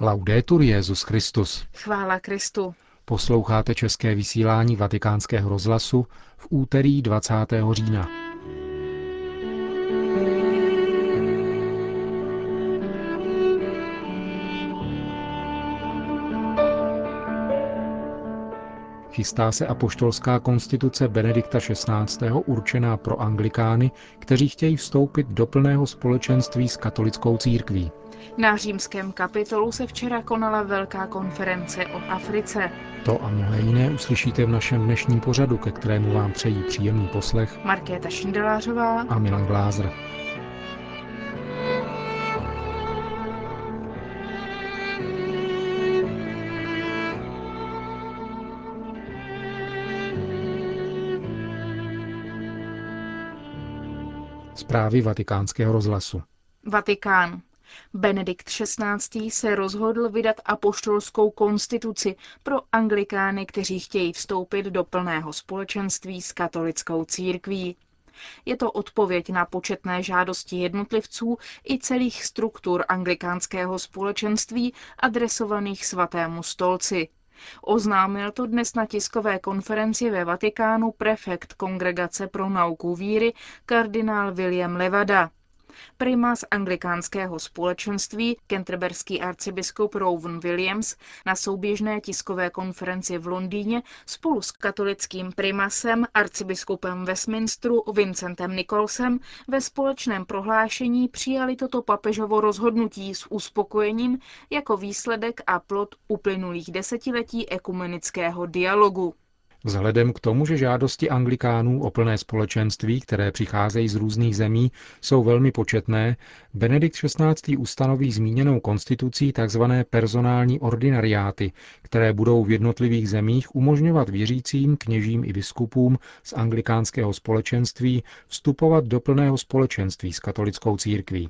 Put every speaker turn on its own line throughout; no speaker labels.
Laudetur Jezus Christus.
Chvála Kristu.
Posloucháte české vysílání Vatikánského rozhlasu v úterý 20. října. Chystá se apoštolská konstituce Benedikta XVI. určená pro anglikány, kteří chtějí vstoupit do plného společenství s katolickou církví.
Na římském kapitolu se včera konala velká konference o Africe.
To a mnohé jiné uslyšíte v našem dnešním pořadu, ke kterému vám přejí příjemný poslech
Markéta Šindelářová
a Milan Glázer. Zprávy vatikánského rozhlasu.
Vatikán. Benedikt XVI. se rozhodl vydat apoštolskou konstituci pro anglikány, kteří chtějí vstoupit do plného společenství s katolickou církví. Je to odpověď na početné žádosti jednotlivců i celých struktur anglikánského společenství adresovaných svatému stolci. Oznámil to dnes na tiskové konferenci ve Vatikánu prefekt Kongregace pro nauku víry kardinál William Levada. Primas anglikánského společenství, kenterberský arcibiskup Rowan Williams, na souběžné tiskové konferenci v Londýně spolu s katolickým primasem, arcibiskupem Westminsteru Vincentem Nicholsem ve společném prohlášení přijali toto papežovo rozhodnutí s uspokojením jako výsledek a plod uplynulých desetiletí ekumenického dialogu.
Vzhledem k tomu, že žádosti anglikánů o plné společenství, které přicházejí z různých zemí, jsou velmi početné, Benedikt XVI. ustanoví zmíněnou konstitucí tzv. personální ordinariáty, které budou v jednotlivých zemích umožňovat věřícím, kněžím i biskupům z anglikánského společenství vstupovat do plného společenství s katolickou církví.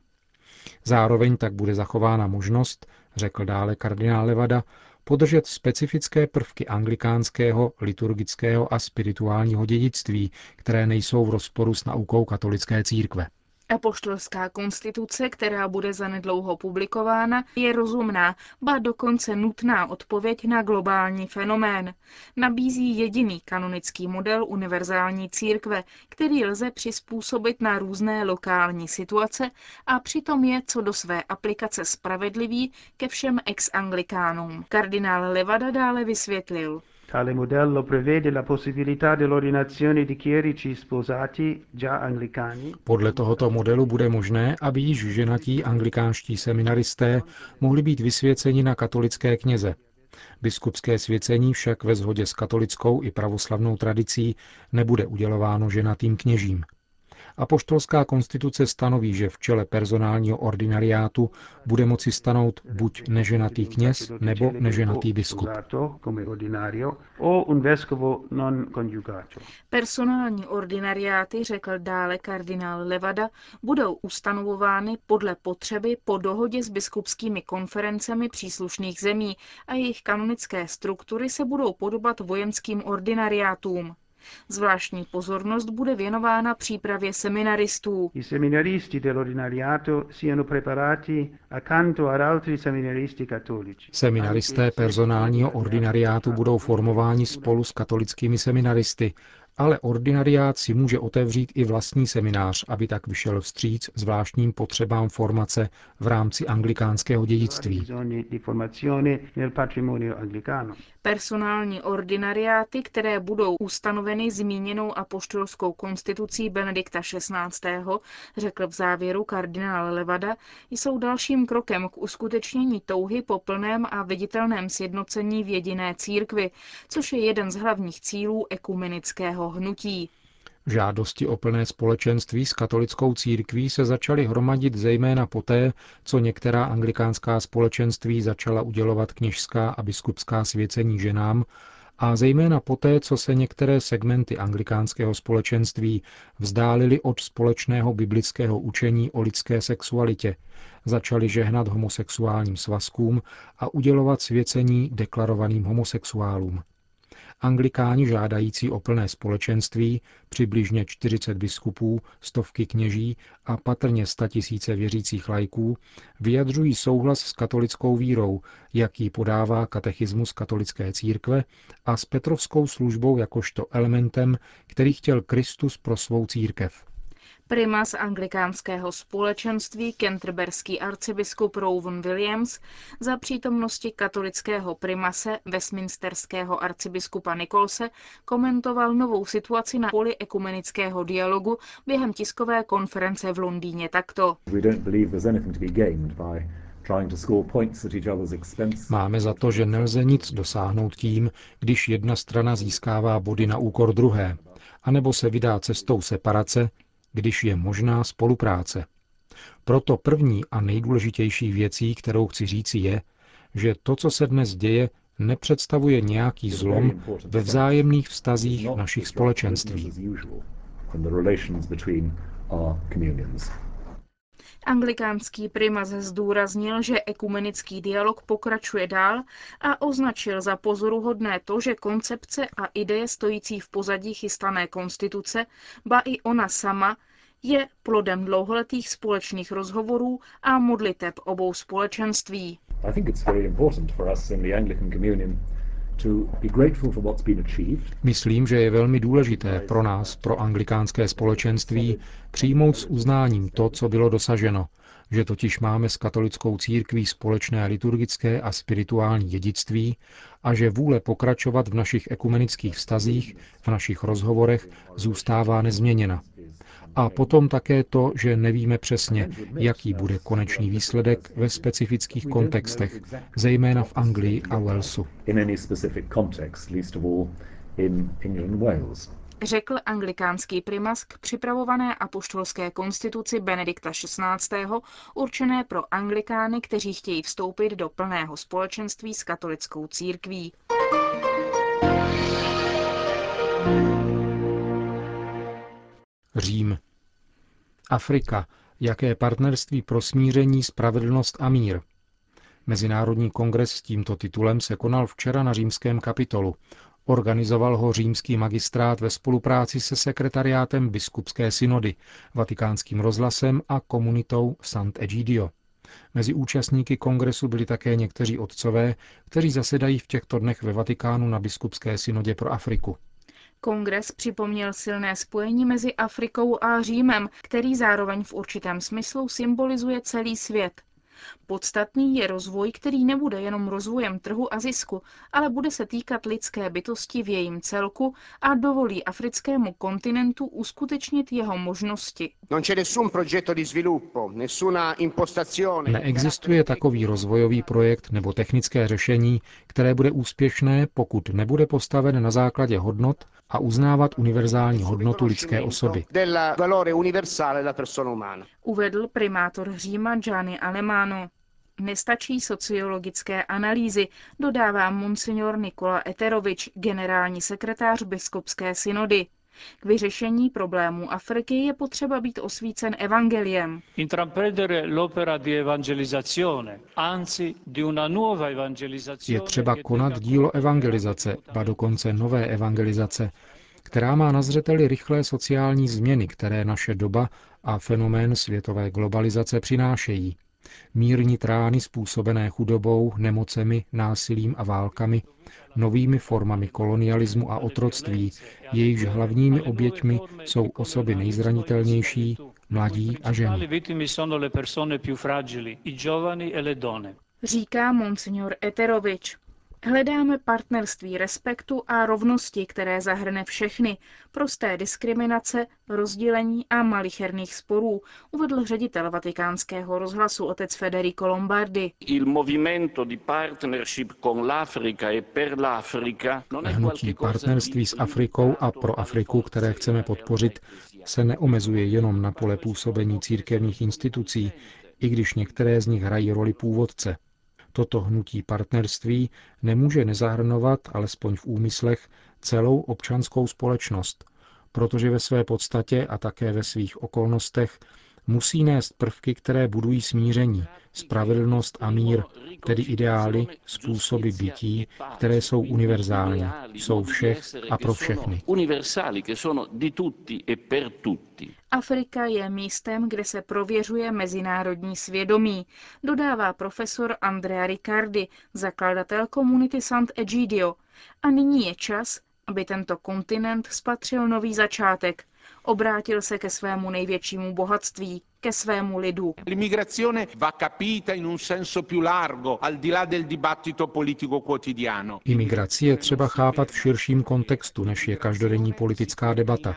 Zároveň tak bude zachována možnost, řekl dále kardinál Levada, podržet specifické prvky anglikánského, liturgického a spirituálního dědictví, které nejsou v rozporu s naukou katolické církve.
Apoštolská konstituce, která bude zanedlouho publikována, je rozumná, ba dokonce nutná odpověď na globální fenomén. Nabízí jediný kanonický model univerzální církve, který lze přizpůsobit na různé lokální situace a přitom je co do své aplikace spravedlivý ke všem ex-anglikánům. Kardinál Levada dále vysvětlil.
Tale modello prevede la possibilità dell'ordinazione di chierici sposati già anglicani.
Podle tohoto modelu bude možné, aby již ženatí anglikánští seminaristé mohli být vysvěceni na katolické kněze. Biskupské svěcení však ve shodě s katolickou i pravoslavnou tradicí nebude udělováno ženatým kněžím. Apoštolská konstituce stanoví, že v čele personálního ordinariátu bude moci stanout buď neženatý kněz nebo neženatý biskup.
Personální ordinariáty, řekl dále kardinál Levada, budou ustanovovány podle potřeby po dohodě s biskupskými konferencemi příslušných zemí a jejich kanonické struktury se budou podobat vojenským ordinariátům. Zvláštní pozornost bude věnována přípravě seminaristů.
I seminaristi dell'ordinariato siano preparati accanto ad altri seminaristi cattolici.
Seminaristé personálního ordinariátu budou formováni spolu s katolickými seminaristy, ale ordinariát si může otevřít i vlastní seminář, aby tak vyšel vstříc zvláštním potřebám formace v rámci anglikánského dědictví.
Personální ordinariáty, které budou ustanoveny zmíněnou apoštolskou konstitucí Benedikta XVI., řekl v závěru kardinál Levada, jsou dalším krokem k uskutečnění touhy po plném a viditelném sjednocení v jediné církvi, což je jeden z hlavních cílů ekumenického hnutí.
Žádosti o plné společenství s katolickou církví se začaly hromadit zejména poté, co některá anglikánská společenství začala udělovat kněžská a biskupská svěcení ženám a zejména poté, co se některé segmenty anglikánského společenství vzdálily od společného biblického učení o lidské sexualitě, začali žehnat homosexuálním svazkům a udělovat svěcení deklarovaným homosexuálům. Anglikáni žádající o plné společenství, přibližně 40 biskupů, stovky kněží a patrně tisíce věřících lajků vyjadřují souhlas s katolickou vírou, jaký podává katechismus katolické církve a s Petrovskou službou jakožto elementem, který chtěl Kristus pro svou církev.
Primas anglikánského společenství kentrberský arcibiskup Rowan Williams za přítomnosti katolického primase Westminsterského arcibiskupa Nikolse komentoval novou situaci na poli ekumenického dialogu během tiskové konference v Londýně takto.
Máme za to, že nelze nic dosáhnout tím, když jedna strana získává body na úkor druhé, anebo se vydá cestou separace, když je možná spolupráce. Proto první a nejdůležitější věcí, kterou chci říci, je, že to, co se dnes děje, nepředstavuje nějaký zlom ve vzájemných vztazích našich společenství.
Anglikánský primas zdůraznil, že ekumenický dialog pokračuje dál a označil za pozoruhodné to, že koncepce a ideje stojící v pozadí chystané konstituce, ba i ona sama, je plodem dlouholetých společných rozhovorů a modliteb obou společenství.
Myslím, že je velmi důležité pro nás, pro anglikánské společenství, přijmout s uznáním to, co bylo dosaženo, že totiž máme s katolickou církví společné liturgické a spirituální dědictví a že vůle pokračovat v našich ekumenických vztazích, v našich rozhovorech zůstává nezměněna. A potom také to, že nevíme přesně, jaký bude konečný výsledek ve specifických kontextech, zejména v Anglii a Walesu.
Řekl anglikánský primas k připravované apoštolské konstituci Benedikta XVI. určené pro anglikány, kteří chtějí vstoupit do plného společenství s katolickou církví.
Řím. Afrika, jaké partnerství pro smíření, spravedlnost a mír. Mezinárodní kongres s tímto titulem se konal včera na římském kapitolu. Organizoval ho římský magistrát ve spolupráci se sekretariátem biskupské synody, vatikánským rozhlasem a komunitou Sant'Egidio. Mezi účastníky kongresu byli také někteří otcové, kteří zasedají v těchto dnech ve Vatikánu na biskupské synodě pro Afriku.
Kongres připomněl silné spojení mezi Afrikou a Římem, který zároveň v určitém smyslu symbolizuje celý svět. Podstatný je rozvoj, který nebude jenom rozvojem trhu a zisku, ale bude se týkat lidské bytosti v jejím celku a dovolí africkému kontinentu uskutečnit jeho možnosti.
Neexistuje takový rozvojový projekt nebo technické řešení, které bude úspěšné, pokud nebude postaven na základě hodnot a uznávat univerzální hodnotu lidské osoby.
Uvedl primátor Říma Gianni Alemano. Nestačí sociologické analýzy, dodává monsignor Nikola Eterovič, generální sekretář biskupské synody. K vyřešení problémů Afriky je potřeba být osvícen evangeliem.
Je třeba konat dílo evangelizace, ba dokonce nové evangelizace, která má na zřeteli rychlé sociální změny, které naše doba a fenomén světové globalizace přinášejí mírní trány způsobené chudobou, nemocemi, násilím a válkami, novými formami kolonialismu a otroctví, jejichž hlavními oběťmi jsou osoby nejzranitelnější, mladí a ženy.
Říká monsignor Eterovič. Hledáme partnerství respektu a rovnosti, které zahrne všechny, prosté diskriminace, rozdělení a malicherných sporů, uvedl ředitel vatikánského rozhlasu otec Federico Lombardi.
E Hnutí partnerství s Afrikou a pro Afriku, které chceme podpořit, se neomezuje jenom na pole působení církevních institucí, i když některé z nich hrají roli původce – Toto hnutí partnerství nemůže nezahrnovat, alespoň v úmyslech, celou občanskou společnost, protože ve své podstatě a také ve svých okolnostech musí nést prvky, které budují smíření, spravedlnost a mír, tedy ideály, způsoby bytí, které jsou univerzální, jsou všech a pro všechny.
Afrika je místem, kde se prověřuje mezinárodní svědomí, dodává profesor Andrea Riccardi, zakladatel komunity Sant'Egidio. A nyní je čas, aby tento kontinent spatřil nový začátek. Obrátil se ke svému největšímu bohatství, ke svému lidu.
L'immigrazione va capita in un senso più largo, al di là del dibattito politico quotidiano.
Imigraci je třeba chápat v širším kontextu, než je každodenní politická debata.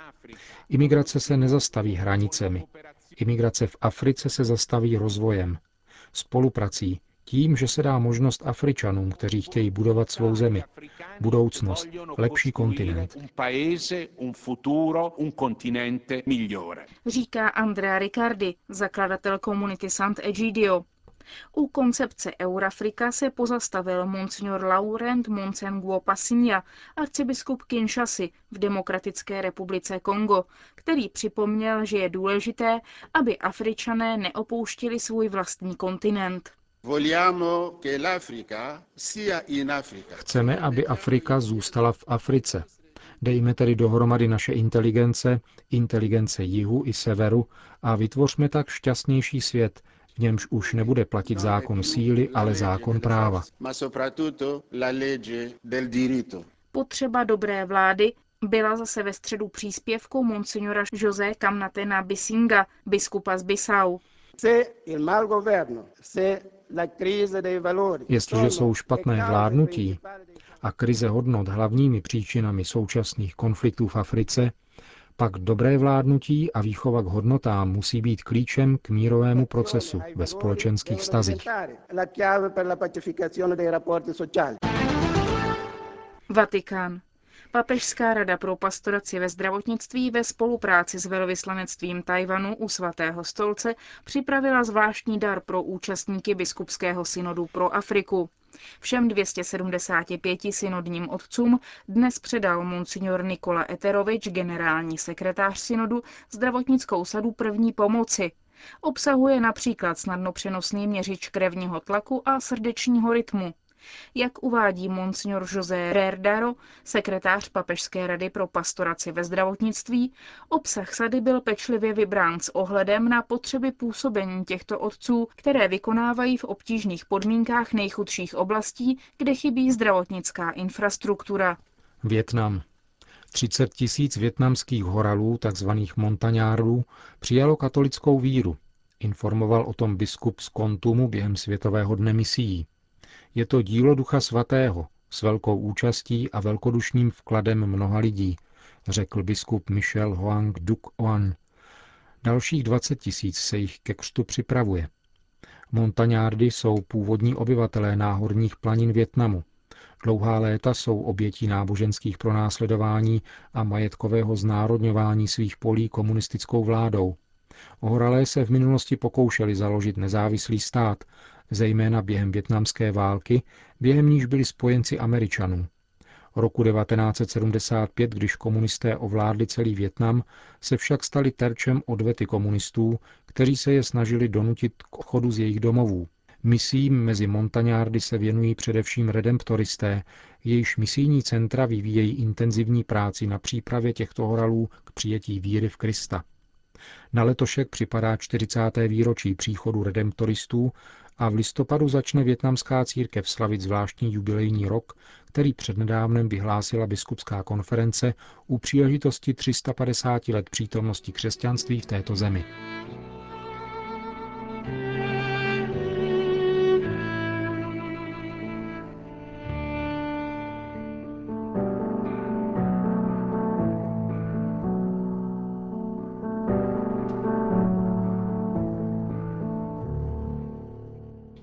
Imigrace se nezastaví hranicemi. Imigrace v Africe se zastaví rozvojem, spoluprací, tím, že se dá možnost Afričanům, kteří chtějí budovat svou zemi, budoucnost, lepší kontinent.
Říká Andrea Riccardi, zakladatel komunity Sant'Egidio. U koncepce Eurafrika se pozastavil monsignor Laurent Monsenguo Passinja, arcibiskup Kinshasy v Demokratické republice Kongo, který připomněl, že je důležité, aby Afričané neopouštili svůj vlastní kontinent.
Chceme, aby Afrika zůstala v Africe. Dejme tedy dohromady naše inteligence, inteligence jihu i severu a vytvořme tak šťastnější svět, v němž už nebude platit zákon síly, ale zákon práva.
Potřeba dobré vlády byla zase ve středu příspěvku monsignora José Kamnatena Bisinga, biskupa z Bissau.
Jestliže jsou špatné vládnutí a krize hodnot hlavními příčinami současných konfliktů v Africe, pak dobré vládnutí a výchova k hodnotám musí být klíčem k mírovému procesu ve společenských vztazích.
Vatikán. Papežská rada pro pastoraci ve zdravotnictví ve spolupráci s velvyslanectvím Tajvanu u svatého stolce připravila zvláštní dar pro účastníky biskupského synodu pro Afriku. Všem 275 synodním otcům dnes předal monsignor Nikola Eterovič, generální sekretář synodu, zdravotnickou sadu první pomoci. Obsahuje například snadno přenosný měřič krevního tlaku a srdečního rytmu. Jak uvádí monsignor José Rerdaro, sekretář Papežské rady pro pastoraci ve zdravotnictví, obsah sady byl pečlivě vybrán s ohledem na potřeby působení těchto otců, které vykonávají v obtížných podmínkách nejchudších oblastí, kde chybí zdravotnická infrastruktura.
Větnam. 30 tisíc větnamských horalů, takzvaných montaňárů, přijalo katolickou víru. Informoval o tom biskup z Kontumu během Světového dne misií. Je to dílo Ducha Svatého s velkou účastí a velkodušným vkladem mnoha lidí, řekl biskup Michel Hoang Duc Oan. Dalších 20 tisíc se jich ke křtu připravuje. Montaňárdy jsou původní obyvatelé náhorních planin Větnamu. Dlouhá léta jsou obětí náboženských pronásledování a majetkového znárodňování svých polí komunistickou vládou. Ohoralé se v minulosti pokoušeli založit nezávislý stát, zejména během větnamské války, během níž byli spojenci Američanů. Roku 1975, když komunisté ovládli celý Větnam, se však stali terčem odvety komunistů, kteří se je snažili donutit k chodu z jejich domovů. Misím mezi montaňárdy se věnují především redemptoristé, jejichž misijní centra vyvíjejí intenzivní práci na přípravě těchto horalů k přijetí víry v Krista. Na letošek připadá 40. výročí příchodu redemptoristů a v listopadu začne větnamská církev slavit zvláštní jubilejní rok, který přednedávnem vyhlásila biskupská konference u příležitosti 350 let přítomnosti křesťanství v této zemi.